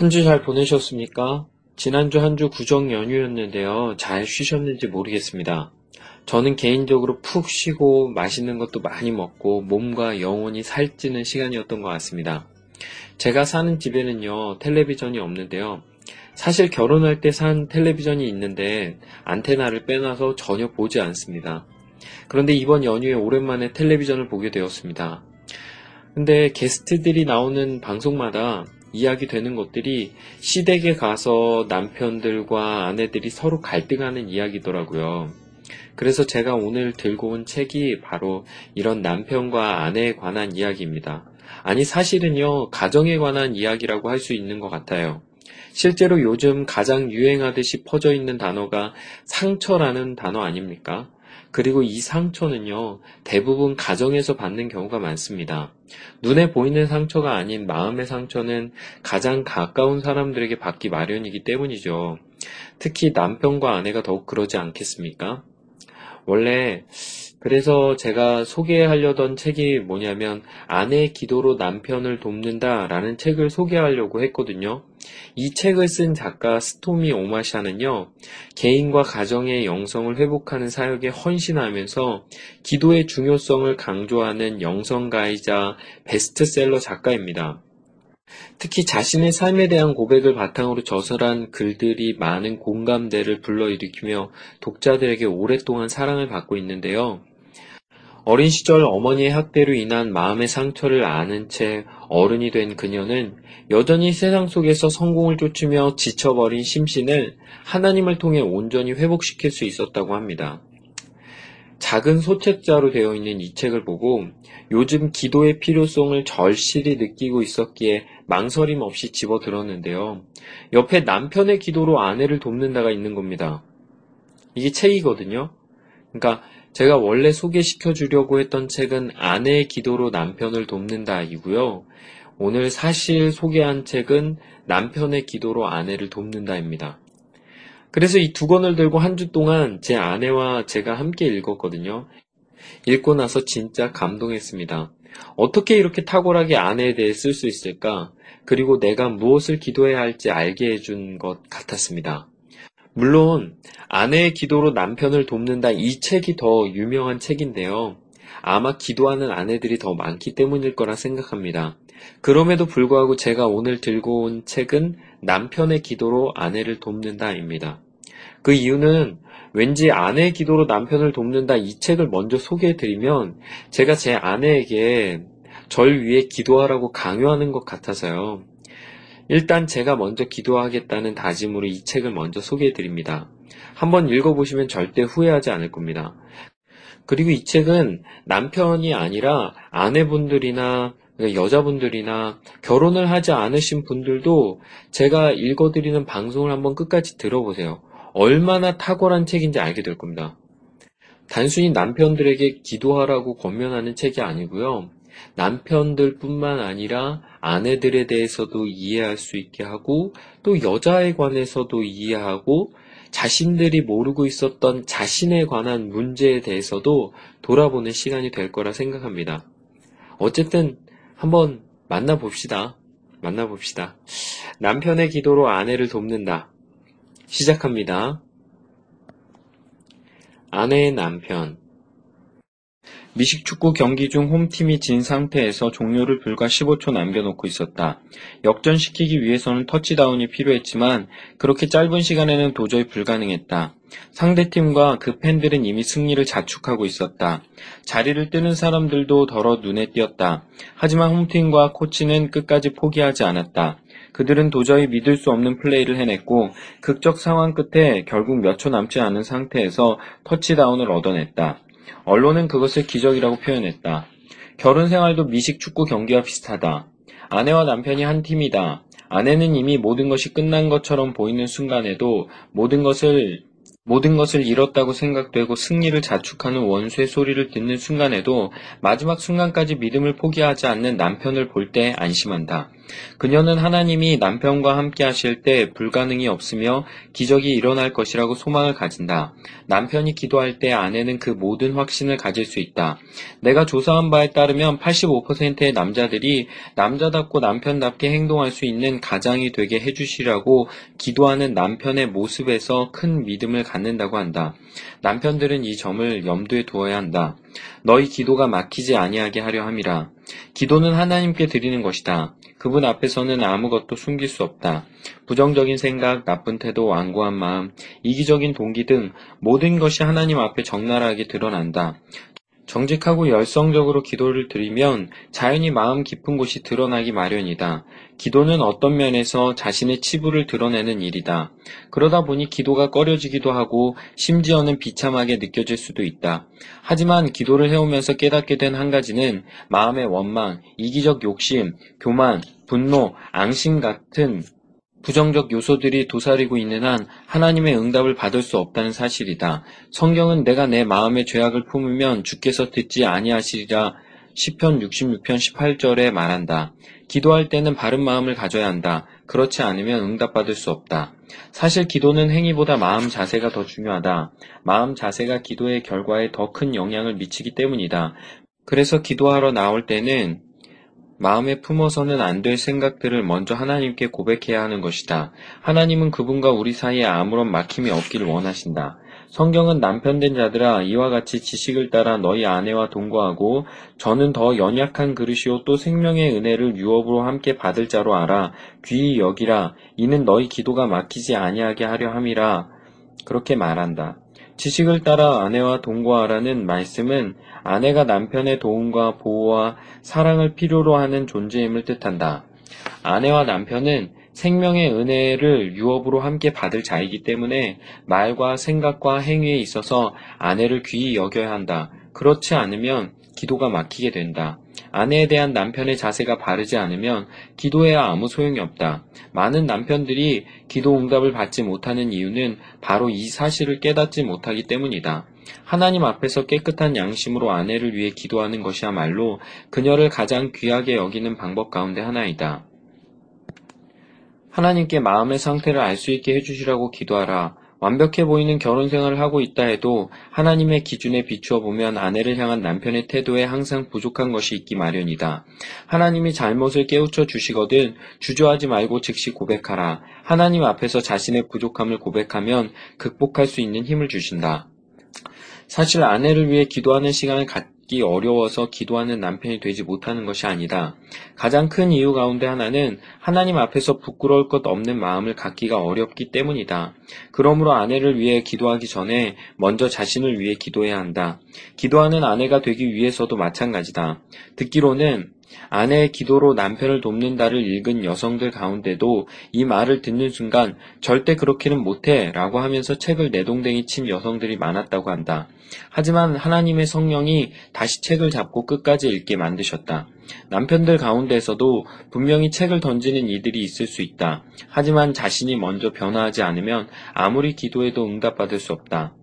한 주 잘 보내셨습니까? 지난주 한 주 구정 연휴였는데요. 잘 쉬셨는지 모르겠습니다. 저는 개인적으로 푹 쉬고 맛있는 것도 많이 먹고 몸과 영혼이 살찌는 시간이었던 것 같습니다. 제가 사는 집에는요, 텔레비전이 없는데요. 사실 결혼할 때 산 텔레비전이 있는데 안테나를 빼놔서 전혀 보지 않습니다. 그런데 이번 연휴에 오랜만에 텔레비전을 보게 되었습니다. 근데 게스트들이 나오는 방송마다 이야기 되는 것들이 시댁에 가서 남편들과 아내들이 서로 갈등하는 이야기더라고요. 그래서 제가 오늘 들고 온 책이 바로 이런 남편과 아내에 관한 이야기입니다. 아니, 사실은요, 가정에 관한 이야기라고 할 수 있는 것 같아요. 실제로 요즘 가장 유행하듯이 퍼져 있는 단어가 상처라는 단어 아닙니까? 그리고 이 상처는요, 대부분 가정에서 받는 경우가 많습니다. 눈에 보이는 상처가 아닌 마음의 상처는 가장 가까운 사람들에게 받기 마련이기 때문이죠. 특히 남편과 아내가 더욱 그러지 않겠습니까? 원래 그래서 제가 소개하려던 책이 뭐냐면 아내의 기도로 남편을 돕는다라는 책을 소개하려고 했거든요. 이 책을 쓴 작가 스토미 오마샤는요, 개인과 가정의 영성을 회복하는 사역에 헌신하면서 기도의 중요성을 강조하는 영성가이자 베스트셀러 작가입니다. 특히 자신의 삶에 대한 고백을 바탕으로 저술한 글들이 많은 공감대를 불러일으키며 독자들에게 오랫동안 사랑을 받고 있는데요. 어린 시절 어머니의 학대로 인한 마음의 상처를 아는 채 어른이 된 그녀는 여전히 세상 속에서 성공을 쫓으며 지쳐버린 심신을 하나님을 통해 온전히 회복시킬 수 있었다고 합니다. 작은 소책자로 되어 있는 이 책을 보고 요즘 기도의 필요성을 절실히 느끼고 있었기에 망설임 없이 집어 들었는데요. 옆에 남편의 기도로 아내를 돕는다가 있는 겁니다. 이게 책이거든요. 그러니까 제가 원래 소개시켜 주려고 했던 책은 아내의 기도로 남편을 돕는다이고요. 오늘 사실 소개한 책은 남편의 기도로 아내를 돕는다입니다. 그래서 이 두 권을 들고 한 주 동안 제 아내와 제가 함께 읽었거든요. 읽고 나서 진짜 감동했습니다. 어떻게 이렇게 탁월하게 아내에 대해 쓸 수 있을까? 그리고 내가 무엇을 기도해야 할지 알게 해준 것 같았습니다. 물론 아내의 기도로 남편을 돕는다 이 책이 더 유명한 책인데요. 아마 기도하는 아내들이 더 많기 때문일 거라 생각합니다. 그럼에도 불구하고 제가 오늘 들고 온 책은 남편의 기도로 아내를 돕는다입니다. 그 이유는 왠지 아내의 기도로 남편을 돕는다 이 책을 먼저 소개해드리면 제가 제 아내에게 절 위해 기도하라고 강요하는 것 같아서요. 일단 제가 먼저 기도하겠다는 다짐으로 이 책을 먼저 소개해드립니다. 한번 읽어보시면 절대 후회하지 않을 겁니다. 그리고 이 책은 남편이 아니라 아내분들이나 여자분들이나 결혼을 하지 않으신 분들도 제가 읽어드리는 방송을 한번 끝까지 들어보세요. 얼마나 탁월한 책인지 알게 될 겁니다. 단순히 남편들에게 기도하라고 권면하는 책이 아니고요. 남편들 뿐만 아니라 아내들에 대해서도 이해할 수 있게 하고 또 여자에 관해서도 이해하고 자신들이 모르고 있었던 자신에 관한 문제에 대해서도 돌아보는 시간이 될 거라 생각합니다. 어쨌든 한번 만나봅시다. 만나봅시다. 남편의 기도로 아내를 돕는다. 시작합니다. 아내의 남편. 미식축구 경기 중 홈팀이 진 상태에서 종료를 불과 15초 남겨놓고 있었다. 역전시키기 위해서는 터치다운이 필요했지만 그렇게 짧은 시간에는 도저히 불가능했다. 상대팀과 그 팬들은 이미 승리를 자축하고 있었다. 자리를 뜨는 사람들도 더러 눈에 띄었다. 하지만 홈팀과 코치는 끝까지 포기하지 않았다. 그들은 도저히 믿을 수 없는 플레이를 해냈고 극적 상황 끝에 결국 몇 초 남지 않은 상태에서 터치다운을 얻어냈다. 언론은 그것을 기적이라고 표현했다. 결혼 생활도 미식 축구 경기와 비슷하다. 아내와 남편이 한 팀이다. 아내는 이미 모든 것이 끝난 것처럼 보이는 순간에도 모든 것을 모든 것을 잃었다고 생각되고 승리를 자축하는 원수의 소리를 듣는 순간에도 마지막 순간까지 믿음을 포기하지 않는 남편을 볼 때 안심한다. 그녀는 하나님이 남편과 함께 하실 때 불가능이 없으며 기적이 일어날 것이라고 소망을 가진다. 남편이 기도할 때 아내는 그 모든 확신을 가질 수 있다. 내가 조사한 바에 따르면 85%의 남자들이 남자답고 남편답게 행동할 수 있는 가장이 되게 해주시라고 기도하는 남편의 모습에서 큰 믿음을 갖는다고 한다. 남편들은 이 점을 염두에 두어야 한다. 너희 기도가 막히지 아니하게 하려 함이라. 기도는 하나님께 드리는 것이다. 그분 앞에서는 아무것도 숨길 수 없다. 부정적인 생각, 나쁜 태도, 완고한 마음, 이기적인 동기 등 모든 것이 하나님 앞에 적나라하게 드러난다. 정직하고 열성적으로 기도를 드리면 자연히 마음 깊은 곳이 드러나기 마련이다. 기도는 어떤 면에서 자신의 치부를 드러내는 일이다. 그러다 보니 기도가 꺼려지기도 하고 심지어는 비참하게 느껴질 수도 있다. 하지만 기도를 해오면서 깨닫게 된 한 가지는 마음의 원망, 이기적 욕심, 교만, 분노, 앙심 같은 부정적 요소들이 도사리고 있는 한 하나님의 응답을 받을 수 없다는 사실이다. 성경은 내가 내 마음의 죄악을 품으면 주께서 듣지 아니하시리라 10편 66편 18절에 말한다. 기도할 때는 바른 마음을 가져야 한다. 그렇지 않으면 응답받을 수 없다. 사실 기도는 행위보다 마음 자세가 더 중요하다. 마음 자세가 기도의 결과에 더 큰 영향을 미치기 때문이다. 그래서 기도하러 나올 때는 마음에 품어서는 안 될 생각들을 먼저 하나님께 고백해야 하는 것이다. 하나님은 그분과 우리 사이에 아무런 막힘이 없기를 원하신다. 성경은 남편된 자들아 이와 같이 지식을 따라 너희 아내와 동거하고 저는 더 연약한 그릇이요 또 생명의 은혜를 유업으로 함께 받을 자로 알아 귀히 여기라 이는 너희 기도가 막히지 아니하게 하려 함이라 그렇게 말한다. 지식을 따라 아내와 동거하라는 말씀은 아내가 남편의 도움과 보호와 사랑을 필요로 하는 존재임을 뜻한다. 아내와 남편은 생명의 은혜를 유업으로 함께 받을 자이기 때문에 말과 생각과 행위에 있어서 아내를 귀히 여겨야 한다. 그렇지 않으면 기도가 막히게 된다. 아내에 대한 남편의 자세가 바르지 않으면 기도해야 아무 소용이 없다. 많은 남편들이 기도 응답을 받지 못하는 이유는 바로 이 사실을 깨닫지 못하기 때문이다. 하나님 앞에서 깨끗한 양심으로 아내를 위해 기도하는 것이야말로 그녀를 가장 귀하게 여기는 방법 가운데 하나이다. 하나님께 마음의 상태를 알 수 있게 해주시라고 기도하라. 완벽해 보이는 결혼 생활을 하고 있다 해도 하나님의 기준에 비추어 보면 아내를 향한 남편의 태도에 항상 부족한 것이 있기 마련이다. 하나님이 잘못을 깨우쳐 주시거든 주저하지 말고 즉시 고백하라. 하나님 앞에서 자신의 부족함을 고백하면 극복할 수 있는 힘을 주신다. 사실 아내를 위해 기도하는 시간을 갖 기 어려워서 기도하는 남편이 되지 못하는 것이 아니다. 가장 큰 이유 가운데 하나는 하나님 앞에서 부끄러울 것 없는 마음을 갖기가 어렵기 때문이다. 그러므로 아내를 위해 기도하기 전에 먼저 자신을 위해 기도해야 한다. 기도하는 아내가 되기 위해서도 마찬가지다. 듣기로는 아내의 기도로 남편을 돕는다를 읽은 여성들 가운데도 이 말을 듣는 순간 절대 그렇게는 못해 라고 하면서 책을 내동댕이 친 여성들이 많았다고 한다. 하지만 하나님의 성령이 다시 책을 잡고 끝까지 읽게 만드셨다. 남편들 가운데서도 분명히 책을 던지는 이들이 있을 수 있다. 하지만 자신이 먼저 변화하지 않으면 아무리 기도해도 응답받을 수 없다.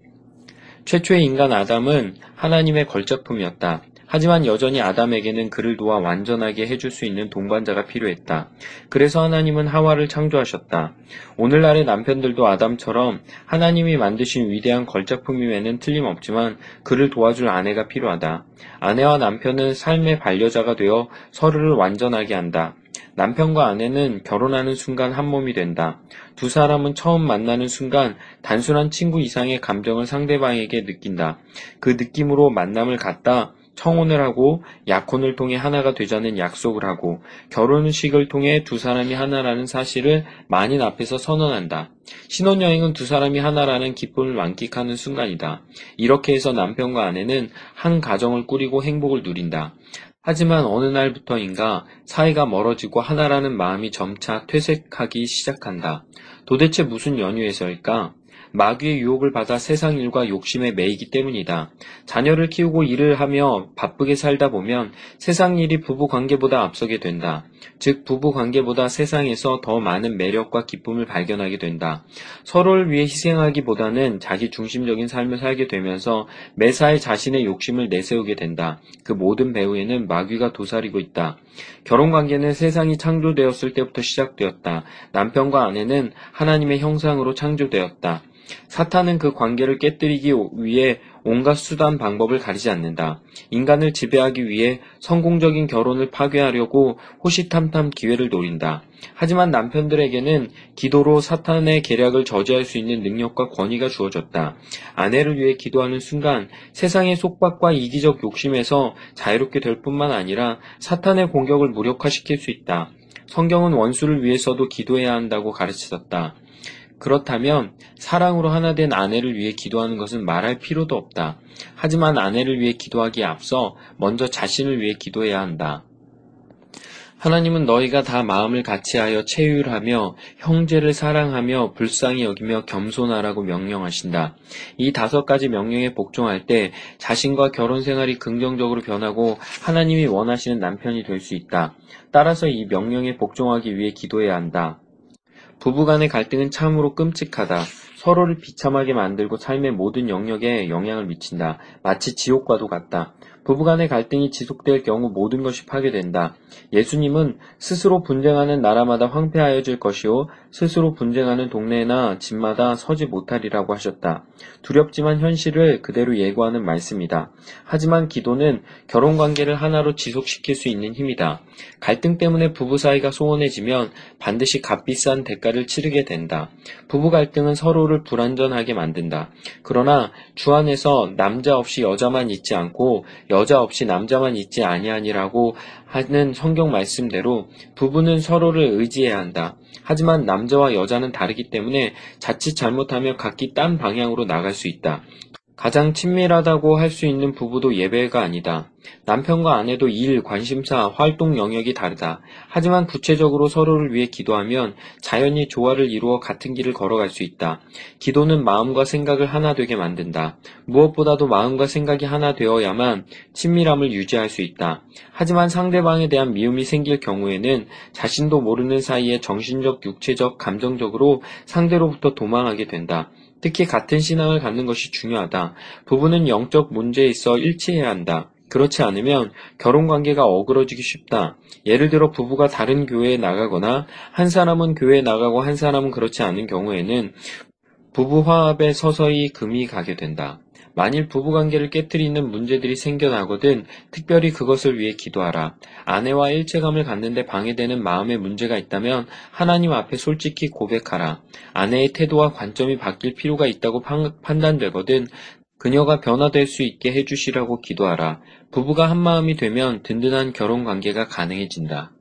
최초의 인간 아담은 하나님의 걸작품이었다. 하지만 여전히 아담에게는 그를 도와 완전하게 해줄 수 있는 동반자가 필요했다. 그래서 하나님은 하와를 창조하셨다. 오늘날의 남편들도 아담처럼 하나님이 만드신 위대한 걸작품임에는 틀림없지만 그를 도와줄 아내가 필요하다. 아내와 남편은 삶의 반려자가 되어 서로를 완전하게 한다. 남편과 아내는 결혼하는 순간 한 몸이 된다. 두 사람은 처음 만나는 순간 단순한 친구 이상의 감정을 상대방에게 느낀다. 그 느낌으로 만남을 갖다 청혼을 하고 약혼을 통해 하나가 되자는 약속을 하고 결혼식을 통해 두 사람이 하나라는 사실을 만인 앞에서 선언한다. 신혼여행은 두 사람이 하나라는 기쁨을 만끽하는 순간이다. 이렇게 해서 남편과 아내는 한 가정을 꾸리고 행복을 누린다. 하지만 어느 날부터인가 사이가 멀어지고 하나라는 마음이 점차 퇴색하기 시작한다. 도대체 무슨 연유에서일까? 마귀의 유혹을 받아 세상 일과 욕심에 매이기 때문이다. 자녀를 키우고 일을 하며 바쁘게 살다 보면 세상 일이 부부 관계보다 앞서게 된다. 즉, 부부 관계보다 세상에서 더 많은 매력과 기쁨을 발견하게 된다. 서로를 위해 희생하기보다는 자기 중심적인 삶을 살게 되면서 매사에 자신의 욕심을 내세우게 된다. 그 모든 배후에는 마귀가 도사리고 있다. 결혼 관계는 세상이 창조되었을 때부터 시작되었다. 남편과 아내는 하나님의 형상으로 창조되었다. 사탄은 그 관계를 깨뜨리기 위해 온갖 수단 방법을 가리지 않는다. 인간을 지배하기 위해 성공적인 결혼을 파괴하려고 호시탐탐 기회를 노린다. 하지만 남편들에게는 기도로 사탄의 계략을 저지할 수 있는 능력과 권위가 주어졌다. 아내를 위해 기도하는 순간 세상의 속박과 이기적 욕심에서 자유롭게 될 뿐만 아니라 사탄의 공격을 무력화시킬 수 있다. 성경은 원수를 위해서도 기도해야 한다고 가르쳤다. 그렇다면 사랑으로 하나 된 아내를 위해 기도하는 것은 말할 필요도 없다. 하지만 아내를 위해 기도하기에 앞서 먼저 자신을 위해 기도해야 한다. 하나님은 너희가 다 마음을 같이하여 체휼하며 형제를 사랑하며 불쌍히 여기며 겸손하라고 명령하신다. 이 다섯 가지 명령에 복종할 때 자신과 결혼 생활이 긍정적으로 변하고 하나님이 원하시는 남편이 될 수 있다. 따라서 이 명령에 복종하기 위해 기도해야 한다. 부부간의 갈등은 참으로 끔찍하다. 서로를 비참하게 만들고 삶의 모든 영역에 영향을 미친다. 마치 지옥과도 같다. 부부간의 갈등이 지속될 경우 모든 것이 파괴된다. 예수님은 스스로 분쟁하는 나라마다 황폐하여질 것이요 스스로 분쟁하는 동네나 집마다 서지 못하리라고 하셨다. 두렵지만 현실을 그대로 예고하는 말씀이다. 하지만 기도는 결혼 관계를 하나로 지속시킬 수 있는 힘이다. 갈등 때문에 부부 사이가 소원해지면 반드시 값비싼 대가를 치르게 된다. 부부 갈등은 서로를 불안전하게 만든다. 그러나 주 안에서 남자 없이 여자만 있지 않고 여자 없이 남자만 있지 아니하니라고 하는 성경 말씀대로 부부는 서로를 의지해야 한다. 하지만 남자와 여자는 다르기 때문에 자칫 잘못하면 각기 딴 방향으로 나갈 수 있다. 가장 친밀하다고 할 수 있는 부부도 예배가 아니다. 남편과 아내도 일, 관심사, 활동 영역이 다르다. 하지만 구체적으로 서로를 위해 기도하면 자연히 조화를 이루어 같은 길을 걸어갈 수 있다. 기도는 마음과 생각을 하나 되게 만든다. 무엇보다도 마음과 생각이 하나 되어야만 친밀함을 유지할 수 있다. 하지만 상대방에 대한 미움이 생길 경우에는 자신도 모르는 사이에 정신적, 육체적, 감정적으로 상대로부터 도망하게 된다. 특히 같은 신앙을 갖는 것이 중요하다. 부부는 영적 문제에 있어 일치해야 한다. 그렇지 않으면 결혼 관계가 어그러지기 쉽다. 예를 들어 부부가 다른 교회에 나가거나 한 사람은 교회에 나가고 한 사람은 그렇지 않은 경우에는 부부 화합에 서서히 금이 가게 된다. 만일 부부관계를 깨뜨리는 문제들이 생겨나거든 특별히 그것을 위해 기도하라. 아내와 일체감을 갖는데 방해되는 마음의 문제가 있다면 하나님 앞에 솔직히 고백하라. 아내의 태도와 관점이 바뀔 필요가 있다고 판단되거든 그녀가 변화될 수 있게 해주시라고 기도하라. 부부가 한마음이 되면 든든한 결혼 관계가 가능해진다.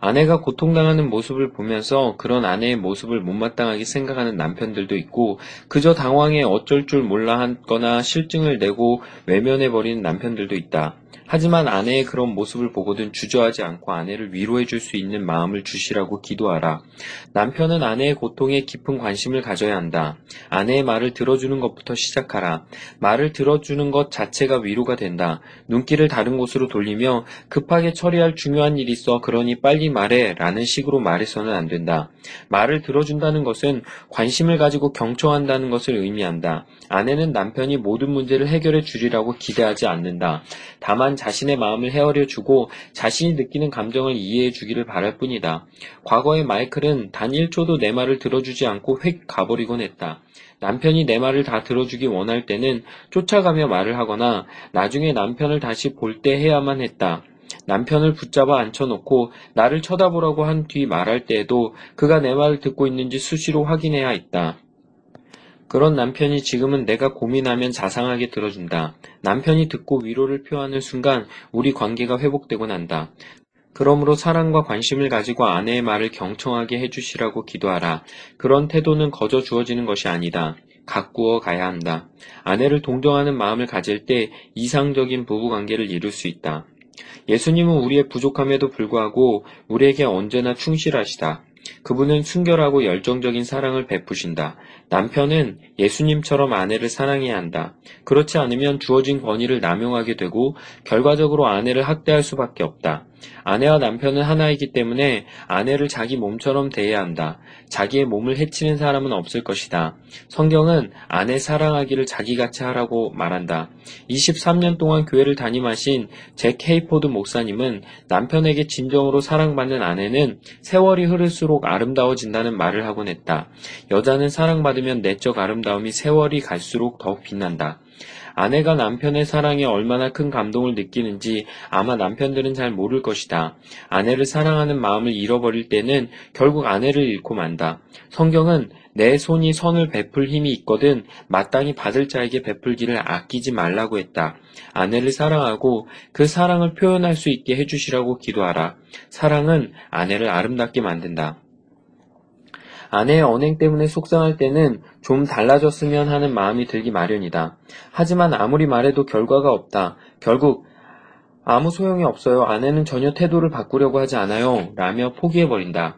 아내가 고통당하는 모습을 보면서 그런 아내의 모습을 못마땅하게 생각하는 남편들도 있고 그저 당황해 어쩔 줄 몰라 하거나 실증을 내고 외면해버리는 남편들도 있다. 하지만 아내의 그런 모습을 보고든 주저하지 않고 아내를 위로해 줄 수 있는 마음을 주시라고 기도하라. 남편은 아내의 고통에 깊은 관심을 가져야 한다. 아내의 말을 들어주는 것부터 시작하라. 말을 들어주는 것 자체가 위로가 된다. 눈길을 다른 곳으로 돌리며 급하게 처리할 중요한 일이 있어 그러니 빨리 말해 라는 식으로 말해서는 안 된다. 말을 들어준다는 것은 관심을 가지고 경청한다는 것을 의미한다. 아내는 남편이 모든 문제를 해결해 주리라고 기대하지 않는다. 다만 자신의 마음을 헤아려 주고 자신이 느끼는 감정을 이해해 주기를 바랄 뿐이다. 과거의 마이클은 단 1초도 내 말을 들어주지 않고 획 가버리곤 했다. 남편이 내 말을 다 들어주기 원할 때는 쫓아가며 말을 하거나 나중에 남편을 다시 볼 때 해야만 했다. 남편을 붙잡아 앉혀놓고 나를 쳐다보라고 한 뒤 말할 때에도 그가 내 말을 듣고 있는지 수시로 확인해야 했다. 그런 남편이 지금은 내가 고민하면 자상하게 들어준다. 남편이 듣고 위로를 표하는 순간 우리 관계가 회복되곤 한다. 그러므로 사랑과 관심을 가지고 아내의 말을 경청하게 해주시라고 기도하라. 그런 태도는 거저 주어지는 것이 아니다. 가꾸어 가야 한다. 아내를 동정하는 마음을 가질 때 이상적인 부부 관계를 이룰 수 있다. 예수님은 우리의 부족함에도 불구하고 우리에게 언제나 충실하시다. 그분은 순결하고 열정적인 사랑을 베푸신다. 남편은 예수님처럼 아내를 사랑해야 한다. 그렇지 않으면 주어진 권위를 남용하게 되고 결과적으로 아내를 학대할 수밖에 없다. 아내와 남편은 하나이기 때문에 아내를 자기 몸처럼 대해야 한다. 자기의 몸을 해치는 사람은 없을 것이다. 성경은 아내 사랑하기를 자기같이 하라고 말한다. 23년 동안 교회를 담임하신 제 케이포드 목사님은 남편에게 진정으로 사랑받는 아내는 세월이 흐를수록 아름다워진다는 말을 하곤 했다. 여자는 사랑받으면 내적 아름다움이 세월이 갈수록 더욱 빛난다. 아내가 남편의 사랑에 얼마나 큰 감동을 느끼는지 아마 남편들은 잘 모를 것이다. 아내를 사랑하는 마음을 잃어버릴 때는 결국 아내를 잃고 만다. 성경은 내 손이 선을 베풀 힘이 있거든 마땅히 받을 자에게 베풀기를 아끼지 말라고 했다. 아내를 사랑하고 그 사랑을 표현할 수 있게 해주시라고 기도하라. 사랑은 아내를 아름답게 만든다. 아내의 언행 때문에 속상할 때는 좀 달라졌으면 하는 마음이 들기 마련이다. 하지만 아무리 말해도 결과가 없다. 결국 아무 소용이 없어요. 아내는 전혀 태도를 바꾸려고 하지 않아요. 라며 포기해버린다.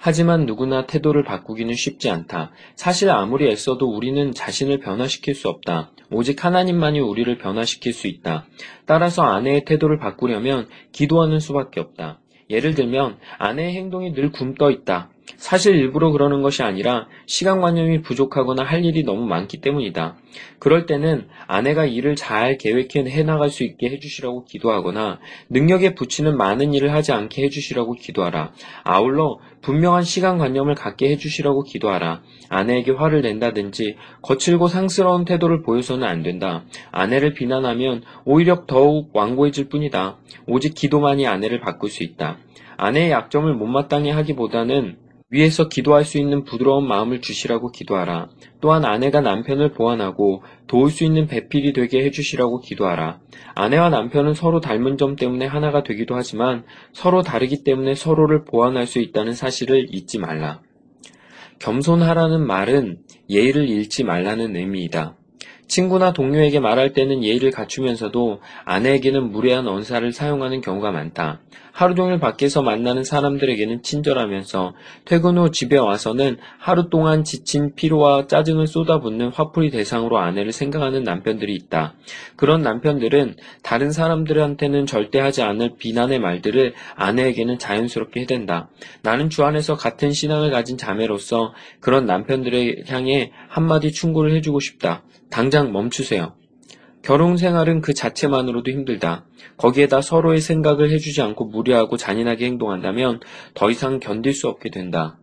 하지만 누구나 태도를 바꾸기는 쉽지 않다. 사실 아무리 애써도 우리는 자신을 변화시킬 수 없다. 오직 하나님만이 우리를 변화시킬 수 있다. 따라서 아내의 태도를 바꾸려면 기도하는 수밖에 없다. 예를 들면 아내의 행동이 늘 굼떠 있다. 사실 일부러 그러는 것이 아니라 시간관념이 부족하거나 할 일이 너무 많기 때문이다. 그럴 때는 아내가 일을 잘 계획해 나갈 수 있게 해주시라고 기도하거나 능력에 붙이는 많은 일을 하지 않게 해주시라고 기도하라. 아울러 분명한 시간관념을 갖게 해주시라고 기도하라. 아내에게 화를 낸다든지 거칠고 상스러운 태도를 보여서는 안 된다. 아내를 비난하면 오히려 더욱 완고해질 뿐이다. 오직 기도만이 아내를 바꿀 수 있다. 아내의 약점을 못마땅히 하기보다는 위에서 기도할 수 있는 부드러운 마음을 주시라고 기도하라. 또한 아내가 남편을 보완하고 도울 수 있는 배필이 되게 해주시라고 기도하라. 아내와 남편은 서로 닮은 점 때문에 하나가 되기도 하지만 서로 다르기 때문에 서로를 보완할 수 있다는 사실을 잊지 말라. 겸손하라는 말은 예의를 잃지 말라는 의미이다. 친구나 동료에게 말할 때는 예의를 갖추면서도 아내에게는 무례한 언사를 사용하는 경우가 많다. 하루 종일 밖에서 만나는 사람들에게는 친절하면서 퇴근 후 집에 와서는 하루 동안 지친 피로와 짜증을 쏟아붓는 화풀이 대상으로 아내를 생각하는 남편들이 있다. 그런 남편들은 다른 사람들한테는 절대 하지 않을 비난의 말들을 아내에게는 자연스럽게 해댄다. 나는 주 안에서 같은 신앙을 가진 자매로서 그런 남편들을 향해 한마디 충고를 해주고 싶다. 당장 멈추세요. 결혼 생활은 그 자체만으로도 힘들다. 거기에다 서로의 생각을 해주지 않고 무리하고 잔인하게 행동한다면 더 이상 견딜 수 없게 된다.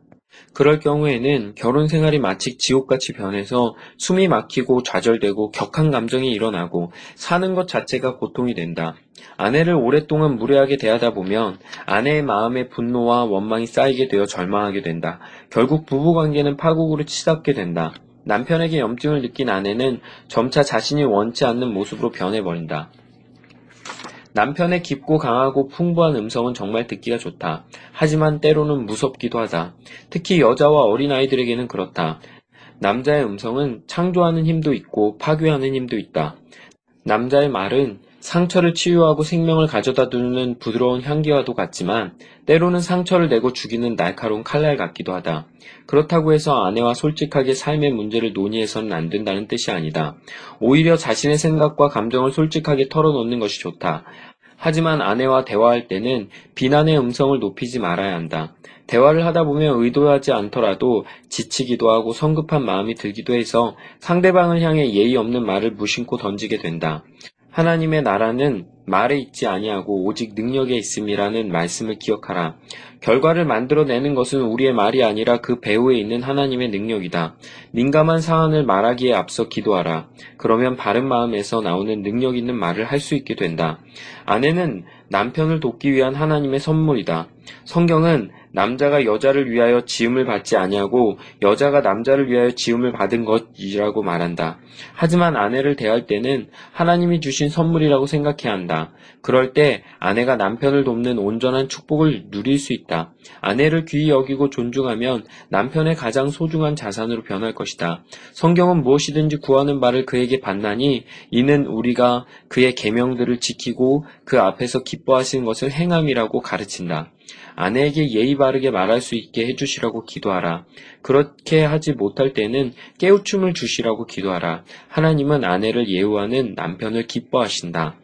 그럴 경우에는 결혼 생활이 마치 지옥같이 변해서 숨이 막히고 좌절되고 격한 감정이 일어나고 사는 것 자체가 고통이 된다. 아내를 오랫동안 무례하게 대하다 보면 아내의 마음에 분노와 원망이 쌓이게 되어 절망하게 된다. 결국 부부 관계는 파국으로 치닫게 된다. 남편에게 염증을 느낀 아내는 점차 자신이 원치 않는 모습으로 변해버린다. 남편의 깊고 강하고 풍부한 음성은 정말 듣기가 좋다. 하지만 때로는 무섭기도 하다. 특히 여자와 어린아이들에게는 그렇다. 남자의 음성은 창조하는 힘도 있고 파괴하는 힘도 있다. 남자의 말은 상처를 치유하고 생명을 가져다 두는 부드러운 향기와도 같지만 때로는 상처를 내고 죽이는 날카로운 칼날 같기도 하다. 그렇다고 해서 아내와 솔직하게 삶의 문제를 논의해서는 안 된다는 뜻이 아니다. 오히려 자신의 생각과 감정을 솔직하게 털어놓는 것이 좋다. 하지만 아내와 대화할 때는 비난의 음성을 높이지 말아야 한다. 대화를 하다 보면 의도하지 않더라도 지치기도 하고 성급한 마음이 들기도 해서 상대방을 향해 예의 없는 말을 무심코 던지게 된다. 하나님의 나라는 말에 있지 아니하고 오직 능력에 있음이라는 말씀을 기억하라. 결과를 만들어내는 것은 우리의 말이 아니라 그 배후에 있는 하나님의 능력이다. 민감한 사안을 말하기에 앞서 기도하라. 그러면 바른 마음에서 나오는 능력 있는 말을 할 수 있게 된다. 아내는 남편을 돕기 위한 하나님의 선물이다. 성경은 남자가 여자를 위하여 지음을 받지 아니하고 여자가 남자를 위하여 지음을 받은 것이라고 말한다. 하지만 아내를 대할 때는 하나님이 주신 선물이라고 생각해야 한다. 그럴 때 아내가 남편을 돕는 온전한 축복을 누릴 수 있다. 아내를 귀히 여기고 존중하면 남편의 가장 소중한 자산으로 변할 것이다. 성경은 무엇이든지 구하는 바를 그에게 받나니 이는 우리가 그의 계명들을 지키고 그 앞에서 기뻐하시는 것을 행함이라고 가르친다. 아내에게 예의 바르게 말할 수 있게 해주시라고 기도하라. 그렇게 하지 못할 때는 깨우침을 주시라고 기도하라. 하나님은 아내를 예우하는 남편을 기뻐하신다.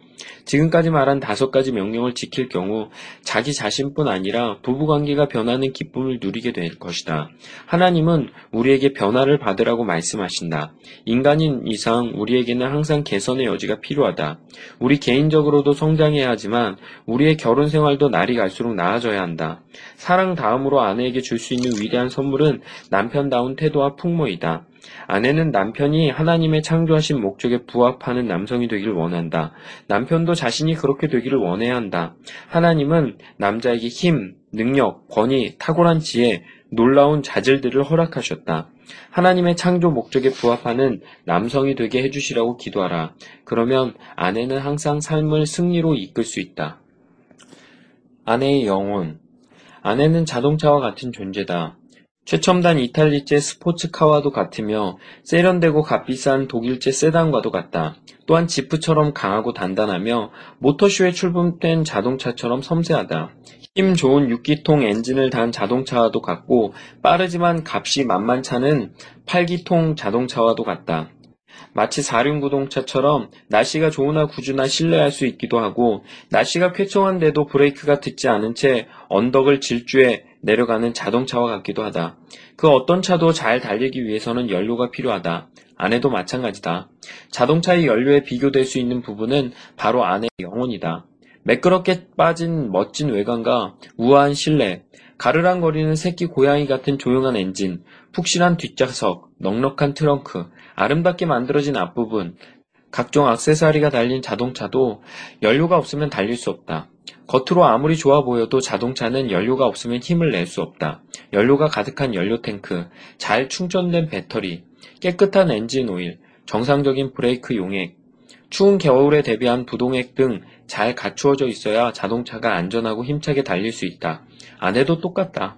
지금까지 말한 다섯 가지 명령을 지킬 경우 자기 자신뿐 아니라 부부관계가 변하는 기쁨을 누리게 될 것이다. 하나님은 우리에게 변화를 받으라고 말씀하신다. 인간인 이상 우리에게는 항상 개선의 여지가 필요하다. 우리 개인적으로도 성장해야 하지만 우리의 결혼 생활도 날이 갈수록 나아져야 한다. 사랑 다음으로 아내에게 줄 수 있는 위대한 선물은 남편다운 태도와 풍모이다. 아내는 남편이 하나님의 창조하신 목적에 부합하는 남성이 되기를 원한다. 남편도 자신이 그렇게 되기를 원해야 한다. 하나님은 남자에게 힘, 능력, 권위, 탁월한 지혜, 놀라운 자질들을 허락하셨다. 하나님의 창조 목적에 부합하는 남성이 되게 해주시라고 기도하라. 그러면 아내는 항상 삶을 승리로 이끌 수 있다. 아내의 영혼. 아내는 자동차와 같은 존재다. 최첨단 이탈리제 스포츠카와도 같으며 세련되고 값비싼 독일제 세단과도 같다. 또한 지프처럼 강하고 단단하며 모터쇼에 출품된 자동차처럼 섬세하다. 힘 좋은 6기통 엔진을 단 자동차와도 같고 빠르지만 값이 만만찮은 8기통 자동차와도 같다. 마치 사륜구동차처럼 날씨가 좋으나 구주나 신뢰할 수 있기도 하고 날씨가 쾌청한데도 브레이크가 듣지 않은 채 언덕을 질주해 내려가는 자동차와 같기도 하다. 그 어떤 차도 잘 달리기 위해서는 연료가 필요하다. 아내도 마찬가지다. 자동차의 연료에 비교될 수 있는 부분은 바로 아내의 영혼이다. 매끄럽게 빠진 멋진 외관과 우아한 실내, 가르랑거리는 새끼 고양이 같은 조용한 엔진, 푹신한 뒷좌석, 넉넉한 트렁크, 아름답게 만들어진 앞부분, 각종 악세사리가 달린 자동차도 연료가 없으면 달릴 수 없다. 겉으로 아무리 좋아 보여도 자동차는 연료가 없으면 힘을 낼 수 없다. 연료가 가득한 연료 탱크, 잘 충전된 배터리, 깨끗한 엔진 오일, 정상적인 브레이크 용액, 추운 겨울에 대비한 부동액 등 잘 갖추어져 있어야 자동차가 안전하고 힘차게 달릴 수 있다. 아내도 똑같다.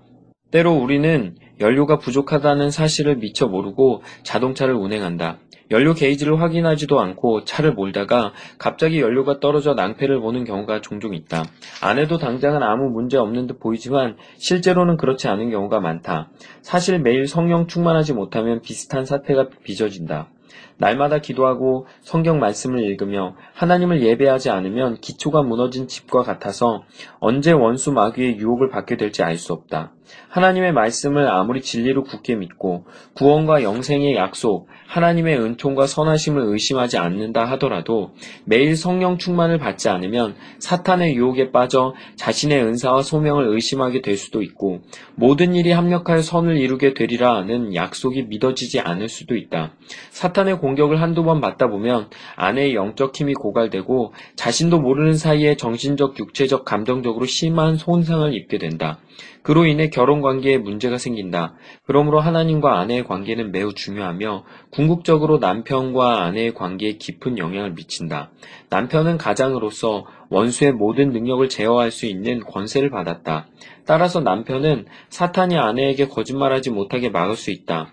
때로 우리는 연료가 부족하다는 사실을 미처 모르고 자동차를 운행한다. 연료 게이지를 확인하지도 않고 차를 몰다가 갑자기 연료가 떨어져 낭패를 보는 경우가 종종 있다. 아내도 당장은 아무 문제 없는 듯 보이지만 실제로는 그렇지 않은 경우가 많다. 사실 매일 성령 충만하지 못하면 비슷한 사태가 빚어진다. 날마다 기도하고 성경 말씀을 읽으며 하나님을 예배하지 않으면 기초가 무너진 집과 같아서 언제 원수 마귀의 유혹을 받게 될지 알 수 없다. 하나님의 말씀을 아무리 진리로 굳게 믿고 구원과 영생의 약속, 하나님의 은총과 선하심을 의심하지 않는다 하더라도 매일 성령 충만을 받지 않으면 사탄의 유혹에 빠져 자신의 은사와 소명을 의심하게 될 수도 있고 모든 일이 합력하여 선을 이루게 되리라는 약속이 믿어지지 않을 수도 있다. 사탄의 공격을 한두 번 받다 보면 아내의 영적 힘이 고갈되고 자신도 모르는 사이에 정신적, 육체적, 감정적으로 심한 손상을 입게 된다. 그로 인해 결혼 관계에 문제가 생긴다. 그러므로 하나님과 아내의 관계는 매우 중요하며 궁극적으로 남편과 아내의 관계에 깊은 영향을 미친다. 남편은 가장으로서 원수의 모든 능력을 제어할 수 있는 권세를 받았다. 따라서 남편은 사탄이 아내에게 거짓말하지 못하게 막을 수 있다.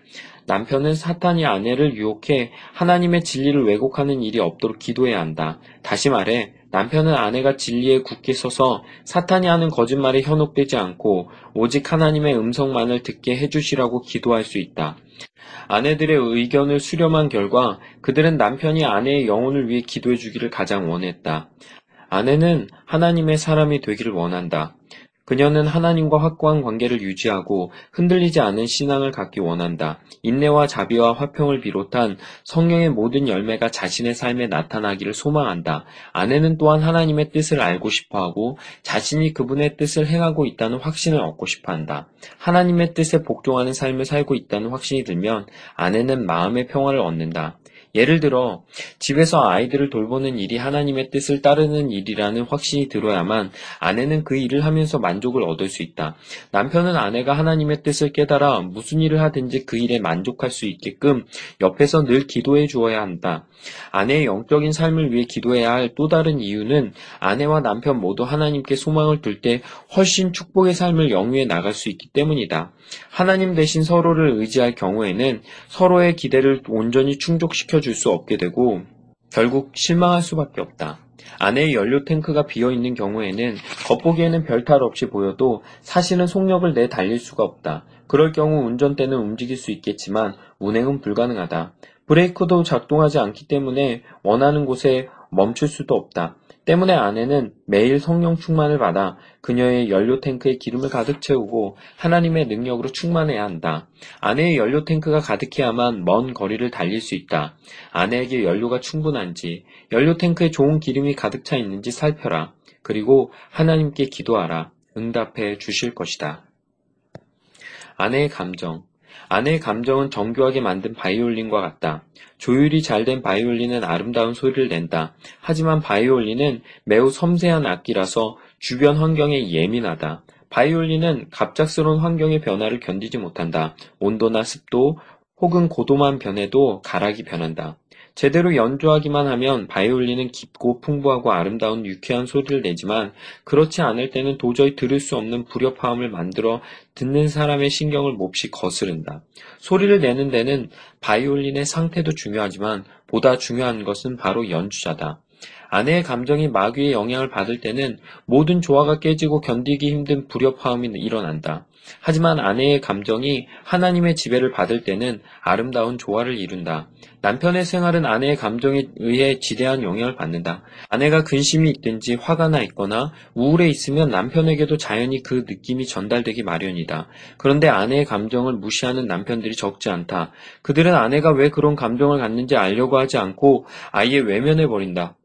남편은 사탄이 아내를 유혹해 하나님의 진리를 왜곡하는 일이 없도록 기도해야 한다. 다시 말해, 남편은 아내가 진리에 굳게 서서 사탄이 하는 거짓말에 현혹되지 않고 오직 하나님의 음성만을 듣게 해주시라고 기도할 수 있다. 아내들의 의견을 수렴한 결과 그들은 남편이 아내의 영혼을 위해 기도해 주기를 가장 원했다. 아내는 하나님의 사람이 되기를 원한다. 그녀는 하나님과 확고한 관계를 유지하고 흔들리지 않은 신앙을 갖기 원한다. 인내와 자비와 화평을 비롯한 성령의 모든 열매가 자신의 삶에 나타나기를 소망한다. 아내는 또한 하나님의 뜻을 알고 싶어 하고 자신이 그분의 뜻을 행하고 있다는 확신을 얻고 싶어 한다. 하나님의 뜻에 복종하는 삶을 살고 있다는 확신이 들면 아내는 마음의 평화를 얻는다. 예를 들어 집에서 아이들을 돌보는 일이 하나님의 뜻을 따르는 일이라는 확신이 들어야만 아내는 그 일을 하면서 만족을 얻을 수 있다. 남편은 아내가 하나님의 뜻을 깨달아 무슨 일을 하든지 그 일에 만족할 수 있게끔 옆에서 늘 기도해 주어야 한다. 아내의 영적인 삶을 위해 기도해야 할 또 다른 이유는 아내와 남편 모두 하나님께 소망을 둘 때 훨씬 축복의 삶을 영위해 나갈 수 있기 때문이다. 하나님 대신 서로를 의지할 경우에는 서로의 기대를 온전히 충족시켜 줄 수 없게 되고 결국 실망할 수밖에 없다. 아내의 연료 탱크가 비어 있는 경우에는 겉보기에는 별탈 없이 보여도 사실은 속력을 내 달릴 수가 없다. 그럴 경우 운전대는 움직일 수 있겠지만 운행은 불가능하다. 브레이크도 작동하지 않기 때문에 원하는 곳에 멈출 수도 없다. 때문에 아내는 매일 성령 충만을 받아 그녀의 연료 탱크에 기름을 가득 채우고 하나님의 능력으로 충만해야 한다. 아내의 연료 탱크가 가득해야만 먼 거리를 달릴 수 있다. 아내에게 연료가 충분한지, 연료 탱크에 좋은 기름이 가득 차 있는지 살펴라. 그리고 하나님께 기도하라. 응답해 주실 것이다. 아내의 감정. 아내의 감정은 정교하게 만든 바이올린과 같다. 조율이 잘 된 바이올린은 아름다운 소리를 낸다. 하지만 바이올린은 매우 섬세한 악기라서 주변 환경에 예민하다. 바이올린은 갑작스러운 환경의 변화를 견디지 못한다. 온도나 습도 혹은 고도만 변해도 가락이 변한다. 제대로 연주하기만 하면 바이올린은 깊고 풍부하고 아름다운 유쾌한 소리를 내지만 그렇지 않을 때는 도저히 들을 수 없는 불협화음을 만들어 듣는 사람의 신경을 몹시 거스른다. 소리를 내는 데는 바이올린의 상태도 중요하지만 보다 중요한 것은 바로 연주자다. 아내의 감정이 마귀의 영향을 받을 때는 모든 조화가 깨지고 견디기 힘든 불협화음이 일어난다. 하지만 아내의 감정이 하나님의 지배를 받을 때는 아름다운 조화를 이룬다. 남편의 생활은 아내의 감정에 의해 지대한 영향을 받는다. 아내가 근심이 있든지 화가 나 있거나 우울해 있으면 남편에게도 자연히 그 느낌이 전달되기 마련이다. 그런데 아내의 감정을 무시하는 남편들이 적지 않다. 그들은 아내가 왜 그런 감정을 갖는지 알려고 하지 않고 아예 외면해 버린다.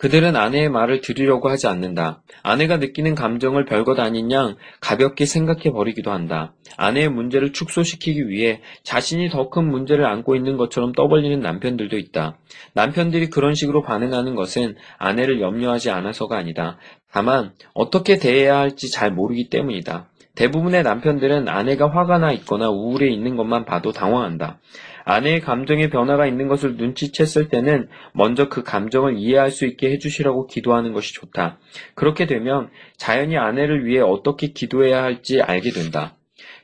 그들은 아내의 말을 들으려고 하지 않는다. 아내가 느끼는 감정을 별것 아닌 양 가볍게 생각해 버리기도 한다. 아내의 문제를 축소시키기 위해 자신이 더 큰 문제를 안고 있는 것처럼 떠벌리는 남편들도 있다. 남편들이 그런 식으로 반응하는 것은 아내를 염려하지 않아서가 아니다. 다만 어떻게 대해야 할지 잘 모르기 때문이다. 대부분의 남편들은 아내가 화가 나 있거나 우울해 있는 것만 봐도 당황한다. 아내의 감정에 변화가 있는 것을 눈치챘을 때는 먼저 그 감정을 이해할 수 있게 해주시라고 기도하는 것이 좋다. 그렇게 되면 자연히 아내를 위해 어떻게 기도해야 할지 알게 된다.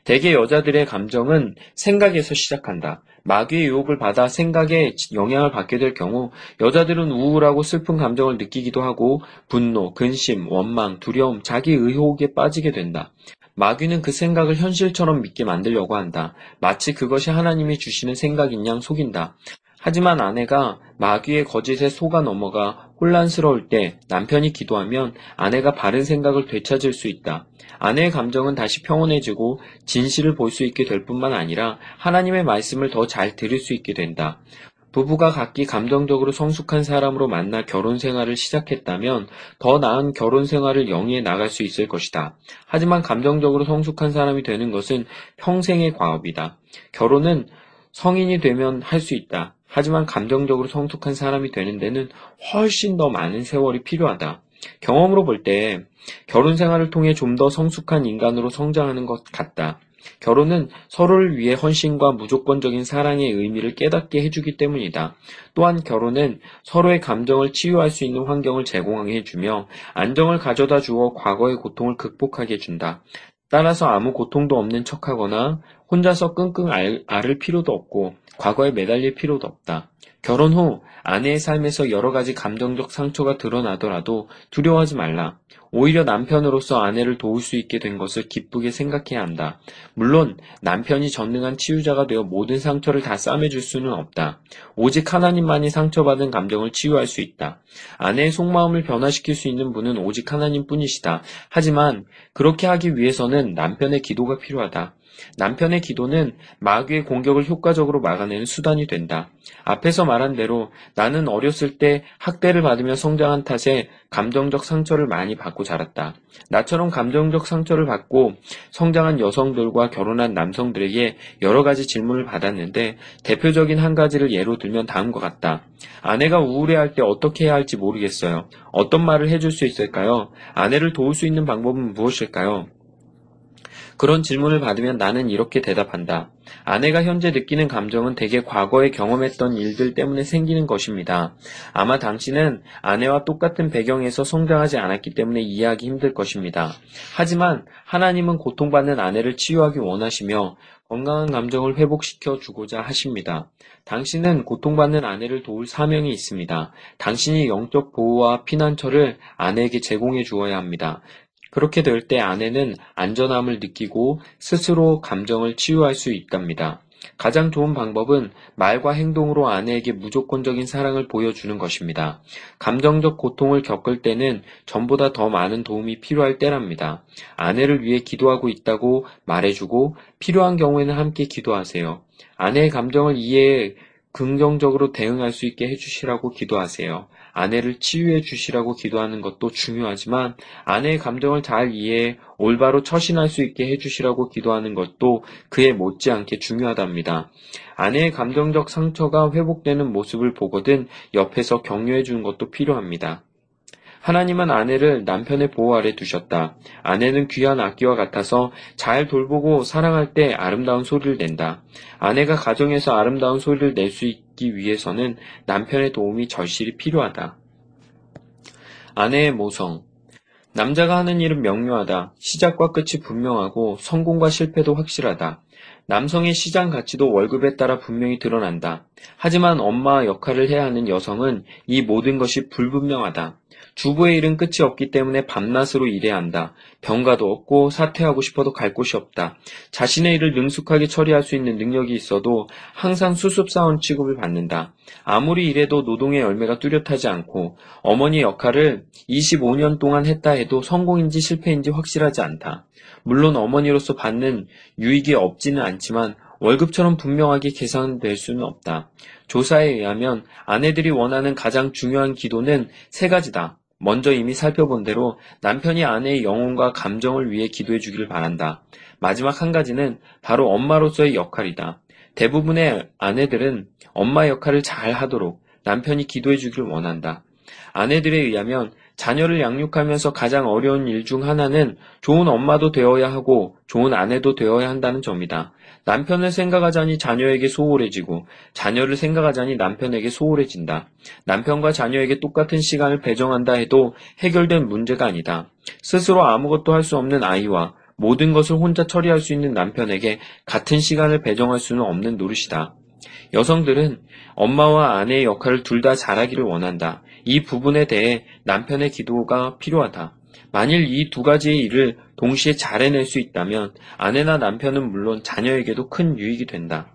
대개 여자들의 감정은 생각에서 시작한다. 마귀의 유혹을 받아 생각에 영향을 받게 될 경우 여자들은 우울하고 슬픈 감정을 느끼기도 하고 분노, 근심, 원망, 두려움, 자기 의혹에 빠지게 된다. 마귀는 그 생각을 현실처럼 믿게 만들려고 한다. 마치 그것이 하나님이 주시는 생각인 양 속인다. 하지만 아내가 마귀의 거짓에 속아 넘어가 혼란스러울 때 남편이 기도하면 아내가 바른 생각을 되찾을 수 있다. 아내의 감정은 다시 평온해지고 진실을 볼 수 있게 될 뿐만 아니라 하나님의 말씀을 더 잘 들을 수 있게 된다. 부부가 각기 감정적으로 성숙한 사람으로 만나 결혼 생활을 시작했다면 더 나은 결혼 생활을 영위해 나갈 수 있을 것이다. 하지만 감정적으로 성숙한 사람이 되는 것은 평생의 과업이다. 결혼은 성인이 되면 할 수 있다. 하지만 감정적으로 성숙한 사람이 되는 데는 훨씬 더 많은 세월이 필요하다. 경험으로 볼 때 결혼 생활을 통해 좀 더 성숙한 인간으로 성장하는 것 같다. 결혼은 서로를 위해 헌신과 무조건적인 사랑의 의미를 깨닫게 해주기 때문이다. 또한 결혼은 서로의 감정을 치유할 수 있는 환경을 제공하게 해주며 안정을 가져다 주어 과거의 고통을 극복하게 해준다. 따라서 아무 고통도 없는 척하거나 혼자서 끙끙 알, 앓을 필요도 없고 과거에 매달릴 필요도 없다. 결혼 후 아내의 삶에서 여러 가지 감정적 상처가 드러나더라도 두려워하지 말라. 오히려 남편으로서 아내를 도울 수 있게 된 것을 기쁘게 생각해야 한다. 물론 남편이 전능한 치유자가 되어 모든 상처를 다 싸매줄 수는 없다. 오직 하나님만이 상처받은 감정을 치유할 수 있다. 아내의 속마음을 변화시킬 수 있는 분은 오직 하나님 뿐이시다. 하지만 그렇게 하기 위해서는 남편의 기도가 필요하다. 남편의 기도는 마귀의 공격을 효과적으로 막아내는 수단이 된다. 앞에서 말한 대로 나는 어렸을 때 학대를 받으며 성장한 탓에 감정적 상처를 많이 받고 자랐다. 나처럼 감정적 상처를 받고 성장한 여성들과 결혼한 남성들에게 여러 가지 질문을 받았는데 대표적인 한 가지를 예로 들면 다음과 같다. 아내가 우울해할 때 어떻게 해야 할지 모르겠어요. 어떤 말을 해줄 수 있을까요? 아내를 도울 수 있는 방법은 무엇일까요? 그런 질문을 받으면 나는 이렇게 대답한다. 아내가 현재 느끼는 감정은 대개 과거에 경험했던 일들 때문에 생기는 것입니다. 아마 당신은 아내와 똑같은 배경에서 성장하지 않았기 때문에 이해하기 힘들 것입니다. 하지만 하나님은 고통받는 아내를 치유하기 원하시며 건강한 감정을 회복시켜 주고자 하십니다. 당신은 고통받는 아내를 도울 사명이 있습니다. 당신이 영적 보호와 피난처를 아내에게 제공해 주어야 합니다. 그렇게 될 때 아내는 안전함을 느끼고 스스로 감정을 치유할 수 있답니다. 가장 좋은 방법은 말과 행동으로 아내에게 무조건적인 사랑을 보여주는 것입니다. 감정적 고통을 겪을 때는 전보다 더 많은 도움이 필요할 때랍니다. 아내를 위해 기도하고 있다고 말해주고 필요한 경우에는 함께 기도하세요. 아내의 감정을 이해해 긍정적으로 대응할 수 있게 해주시라고 기도하세요. 아내를 치유해 주시라고 기도하는 것도 중요하지만 아내의 감정을 잘 이해해 올바로 처신할 수 있게 해 주시라고 기도하는 것도 그에 못지않게 중요하답니다. 아내의 감정적 상처가 회복되는 모습을 보거든 옆에서 격려해 주는 것도 필요합니다. 하나님은 아내를 남편의 보호 아래 두셨다. 아내는 귀한 악기와 같아서 잘 돌보고 사랑할 때 아름다운 소리를 낸다. 아내가 가정에서 아름다운 소리를 낼 수 있 기 위해서는 남편의 도움이 절실히 필요하다. 아내의 모성. 남자가 하는 일은 명료하다. 시작과 끝이 분명하고 성공과 실패도 확실하다. 남성의 시장 가치도 월급에 따라 분명히 드러난다. 하지만 엄마 역할을 해야 하는 여성은 이 모든 것이 불분명하다. 주부의 일은 끝이 없기 때문에 밤낮으로 일해야 한다. 병가도 없고 사퇴하고 싶어도 갈 곳이 없다. 자신의 일을 능숙하게 처리할 수 있는 능력이 있어도 항상 수습사원 취급을 받는다. 아무리 일해도 노동의 열매가 뚜렷하지 않고 어머니 역할을 25년 동안 했다 해도 성공인지 실패인지 확실하지 않다. 물론 어머니로서 받는 유익이 없지는 않지만 월급처럼 분명하게 계산될 수는 없다. 조사에 의하면 아내들이 원하는 가장 중요한 기도는 세 가지다. 먼저 이미 살펴본 대로 남편이 아내의 영혼과 감정을 위해 기도해 주기를 바란다. 마지막 한 가지는 바로 엄마로서의 역할이다. 대부분의 아내들은 엄마 역할을 잘 하도록 남편이 기도해 주기를 원한다. 아내들에 의하면 자녀를 양육하면서 가장 어려운 일 중 하나는 좋은 엄마도 되어야 하고 좋은 아내도 되어야 한다는 점이다. 남편을 생각하자니 자녀에게 소홀해지고 자녀를 생각하자니 남편에게 소홀해진다. 남편과 자녀에게 똑같은 시간을 배정한다 해도 해결된 문제가 아니다. 스스로 아무것도 할 수 없는 아이와 모든 것을 혼자 처리할 수 있는 남편에게 같은 시간을 배정할 수는 없는 노릇이다. 여성들은 엄마와 아내의 역할을 둘 다 잘하기를 원한다. 이 부분에 대해 남편의 기도가 필요하다. 만일 이 두 가지의 일을 동시에 잘 해낼 수 있다면 아내나 남편은 물론 자녀에게도 큰 유익이 된다.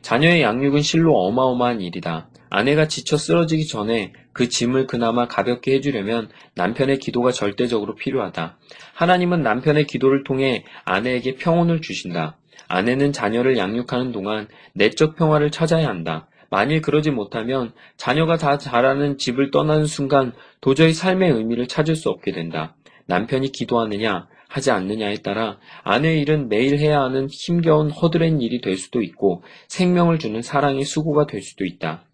자녀의 양육은 실로 어마어마한 일이다. 아내가 지쳐 쓰러지기 전에 그 짐을 그나마 가볍게 해주려면 남편의 기도가 절대적으로 필요하다. 하나님은 남편의 기도를 통해 아내에게 평온을 주신다. 아내는 자녀를 양육하는 동안 내적 평화를 찾아야 한다. 만일 그러지 못하면 자녀가 다 자라는 집을 떠나는 순간 도저히 삶의 의미를 찾을 수 없게 된다. 남편이 기도하느냐, 하지 않느냐에 따라 아내의 일은 매일 해야 하는 힘겨운 허드렛 일이 될 수도 있고 생명을 주는 사랑의 수고가 될 수도 있다.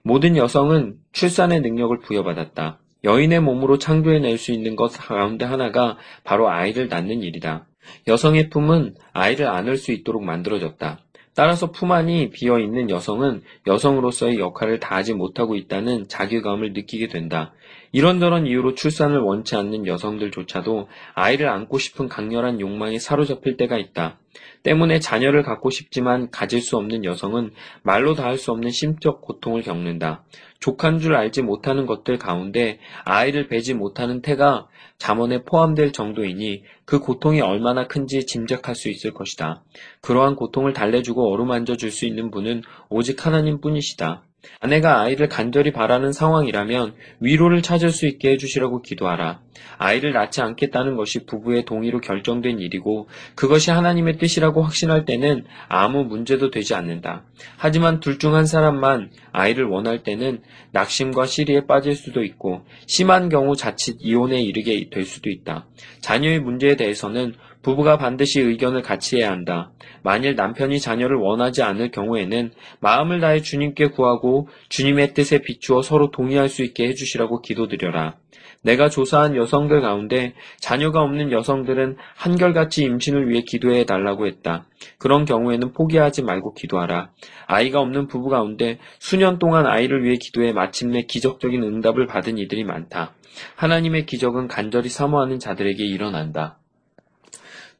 모든 여성은 출산의 능력을 부여받았다. 여인의 몸으로 창조해낼 수 있는 것 가운데 하나가 바로 아이를 낳는 일이다. 여성의 품은 아이를 안을 수 있도록 만들어졌다. 따라서 품 안이 비어 있는 여성은 여성으로서의 역할을 다하지 못하고 있다는 자괴감을 느끼게 된다. 이런저런 이유로 출산을 원치 않는 여성들조차도 아이를 안고 싶은 강렬한 욕망에 사로잡힐 때가 있다. 때문에 자녀를 갖고 싶지만 가질 수 없는 여성은 말로 닿을 수 없는 심적 고통을 겪는다. 족한 줄 알지 못하는 것들 가운데 아이를 베지 못하는 태가 잠언에 포함될 정도이니 그 고통이 얼마나 큰지 짐작할 수 있을 것이다. 그러한 고통을 달래주고 어루만져 줄 수 있는 분은 오직 하나님 뿐이시다. 아내가 아이를 간절히 바라는 상황이라면 위로를 찾을 수 있게 해주시라고 기도하라. 아이를 낳지 않겠다는 것이 부부의 동의로 결정된 일이고 그것이 하나님의 뜻이라고 확신할 때는 아무 문제도 되지 않는다. 하지만 둘 중 한 사람만 아이를 원할 때는 낙심과 시리에 빠질 수도 있고 심한 경우 자칫 이혼에 이르게 될 수도 있다. 자녀의 문제에 대해서는 부부가 반드시 의견을 같이 해야 한다. 만일 남편이 자녀를 원하지 않을 경우에는 마음을 다해 주님께 구하고 주님의 뜻에 비추어 서로 동의할 수 있게 해주시라고 기도드려라. 내가 조사한 여성들 가운데 자녀가 없는 여성들은 한결같이 임신을 위해 기도해 달라고 했다. 그런 경우에는 포기하지 말고 기도하라. 아이가 없는 부부 가운데 수년 동안 아이를 위해 기도해 마침내 기적적인 응답을 받은 이들이 많다. 하나님의 기적은 간절히 사모하는 자들에게 일어난다.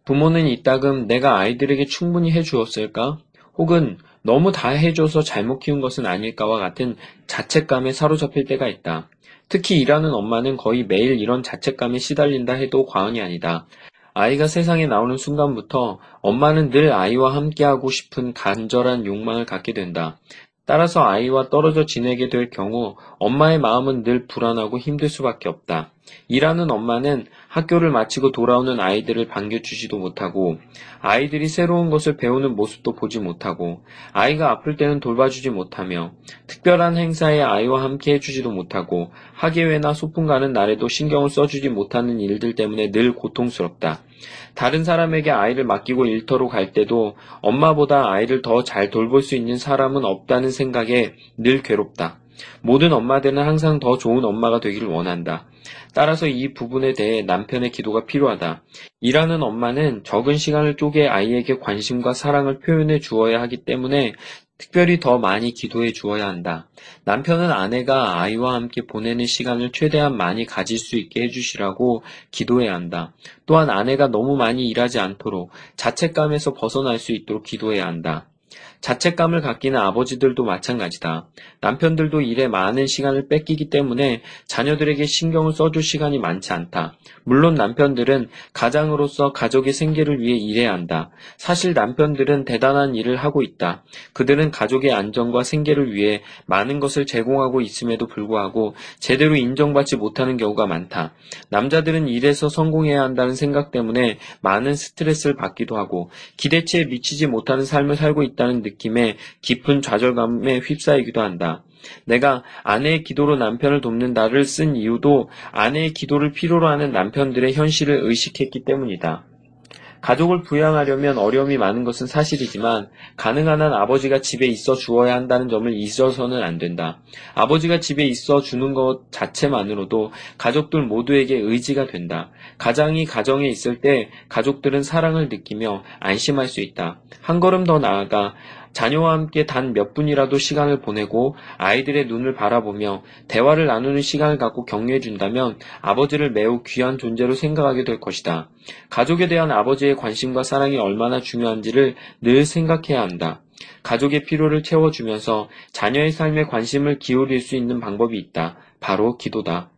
부모는 이따금 내가 아이들에게 충분히 해주었을까? 혹은 너무 다 해줘서 잘못 키운 것은 아닐까와 같은 자책감에 사로잡힐 때가 있다. 특히 일하는 엄마는 거의 매일 이런 자책감에 시달린다 해도 과언이 아니다. 아이가 세상에 나오는 순간부터 엄마는 늘 아이와 함께하고 싶은 간절한 욕망을 갖게 된다. 따라서 아이와 떨어져 지내게 될 경우 엄마의 마음은 늘 불안하고 힘들 수밖에 없다. 일하는 엄마는 학교를 마치고 돌아오는 아이들을 반겨주지도 못하고 아이들이 새로운 것을 배우는 모습도 보지 못하고 아이가 아플 때는 돌봐주지 못하며 특별한 행사에 아이와 함께 해주지도 못하고 학예회나 소풍 가는 날에도 신경을 써주지 못하는 일들 때문에 늘 고통스럽다. 다른 사람에게 아이를 맡기고 일터로 갈 때도 엄마보다 아이를 더 잘 돌볼 수 있는 사람은 없다는 생각에 늘 괴롭다. 모든 엄마들은 항상 더 좋은 엄마가 되기를 원한다. 따라서 이 부분에 대해 남편의 기도가 필요하다. 일하는 엄마는 적은 시간을 쪼개 아이에게 관심과 사랑을 표현해 주어야 하기 때문에 특별히 더 많이 기도해 주어야 한다. 남편은 아내가 아이와 함께 보내는 시간을 최대한 많이 가질 수 있게 해주시라고 기도해야 한다. 또한 아내가 너무 많이 일하지 않도록 자책감에서 벗어날 수 있도록 기도해야 한다. 자책감을 갖기는 아버지들도 마찬가지다. 남편들도 일에 많은 시간을 뺏기기 때문에 자녀들에게 신경을 써줄 시간이 많지 않다. 물론 남편들은 가장으로서 가족의 생계를 위해 일해야 한다. 사실 남편들은 대단한 일을 하고 있다. 그들은 가족의 안전과 생계를 위해 많은 것을 제공하고 있음에도 불구하고 제대로 인정받지 못하는 경우가 많다. 남자들은 일에서 성공해야 한다는 생각 때문에 많은 스트레스를 받기도 하고 기대치에 미치지 못하는 삶을 살고 있다는 느낌에 깊은 좌절감에 휩싸이기도 한다. 내가 아내의 기도로 남편을 돕는다를 쓴 이유도 아내의 기도를 필요로 하는 남편들의 현실을 의식했기 때문이다. 가족을 부양하려면 어려움이 많은 것은 사실이지만 가능한 한 아버지가 집에 있어 주어야 한다는 점을 잊어서는 안 된다. 아버지가 집에 있어 주는 것 자체만으로도 가족들 모두에게 의지가 된다. 가장이 가정에 있을 때 가족들은 사랑을 느끼며 안심할 수 있다. 한 걸음 더 나아가 자녀와 함께 단 몇 분이라도 시간을 보내고 아이들의 눈을 바라보며 대화를 나누는 시간을 갖고 격려해 준다면 아버지를 매우 귀한 존재로 생각하게 될 것이다. 가족에 대한 아버지의 관심과 사랑이 얼마나 중요한지를 늘 생각해야 한다. 가족의 필요를 채워주면서 자녀의 삶에 관심을 기울일 수 있는 방법이 있다. 바로 기도다.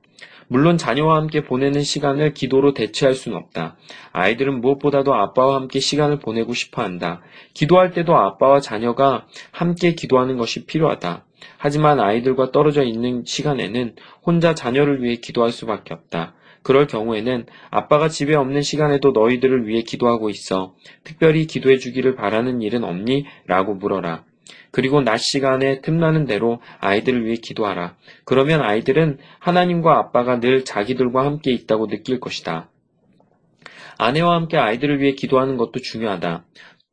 물론 자녀와 함께 보내는 시간을 기도로 대체할 수는 없다. 아이들은 무엇보다도 아빠와 함께 시간을 보내고 싶어 한다. 기도할 때도 아빠와 자녀가 함께 기도하는 것이 필요하다. 하지만 아이들과 떨어져 있는 시간에는 혼자 자녀를 위해 기도할 수밖에 없다. 그럴 경우에는 아빠가 집에 없는 시간에도 너희들을 위해 기도하고 있어. 특별히 기도해 주기를 바라는 일은 없니? 라고 물어라. 그리고 낮 시간에 틈나는 대로 아이들을 위해 기도하라. 그러면 아이들은 하나님과 아빠가 늘 자기들과 함께 있다고 느낄 것이다. 아내와 함께 아이들을 위해 기도하는 것도 중요하다.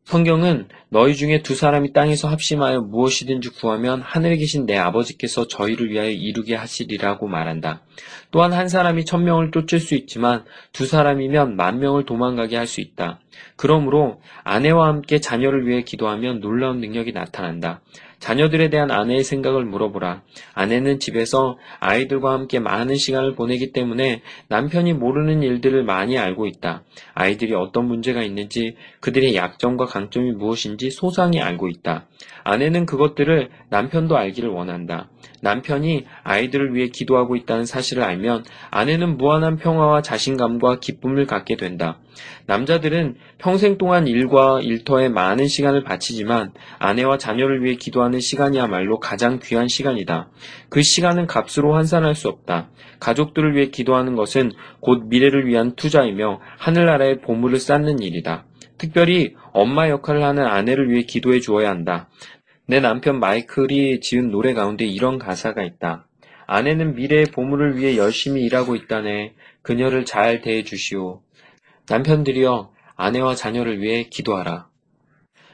성경은 너희 중에 두 사람이 땅에서 합심하여 무엇이든지 구하면 하늘에 계신 내 아버지께서 저희를 위하여 이루게 하시리라고 말한다. 또한 한 사람이 천 명을 쫓을 수 있지만 두 사람이면 만 명을 도망가게 할 수 있다. 그러므로 아내와 함께 자녀를 위해 기도하면 놀라운 능력이 나타난다. 자녀들에 대한 아내의 생각을 물어보라. 아내는 집에서 아이들과 함께 많은 시간을 보내기 때문에 남편이 모르는 일들을 많이 알고 있다. 아이들이 어떤 문제가 있는지, 그들의 약점과 강점이 무엇인지 소상히 알고 있다. 아내는 그것들을 남편도 알기를 원한다. 남편이 아이들을 위해 기도하고 있다는 사실을 알면 아내는 무한한 평화와 자신감과 기쁨을 갖게 된다. 남자들은 평생 동안 일과 일터에 많은 시간을 바치지만 아내와 자녀를 위해 기도하는 시간이야말로 가장 귀한 시간이다. 그 시간은 값으로 환산할 수 없다. 가족들을 위해 기도하는 것은 곧 미래를 위한 투자이며 하늘나라의 보물을 쌓는 일이다. 특별히 엄마 역할을 하는 아내를 위해 기도해 주어야 한다. 내 남편 마이클이 지은 노래 가운데 이런 가사가 있다. 아내는 미래의 보물을 위해 열심히 일하고 있다네. 그녀를 잘 대해 주시오. 남편들이여 아내와 자녀를 위해 기도하라.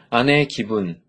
아내의 기분.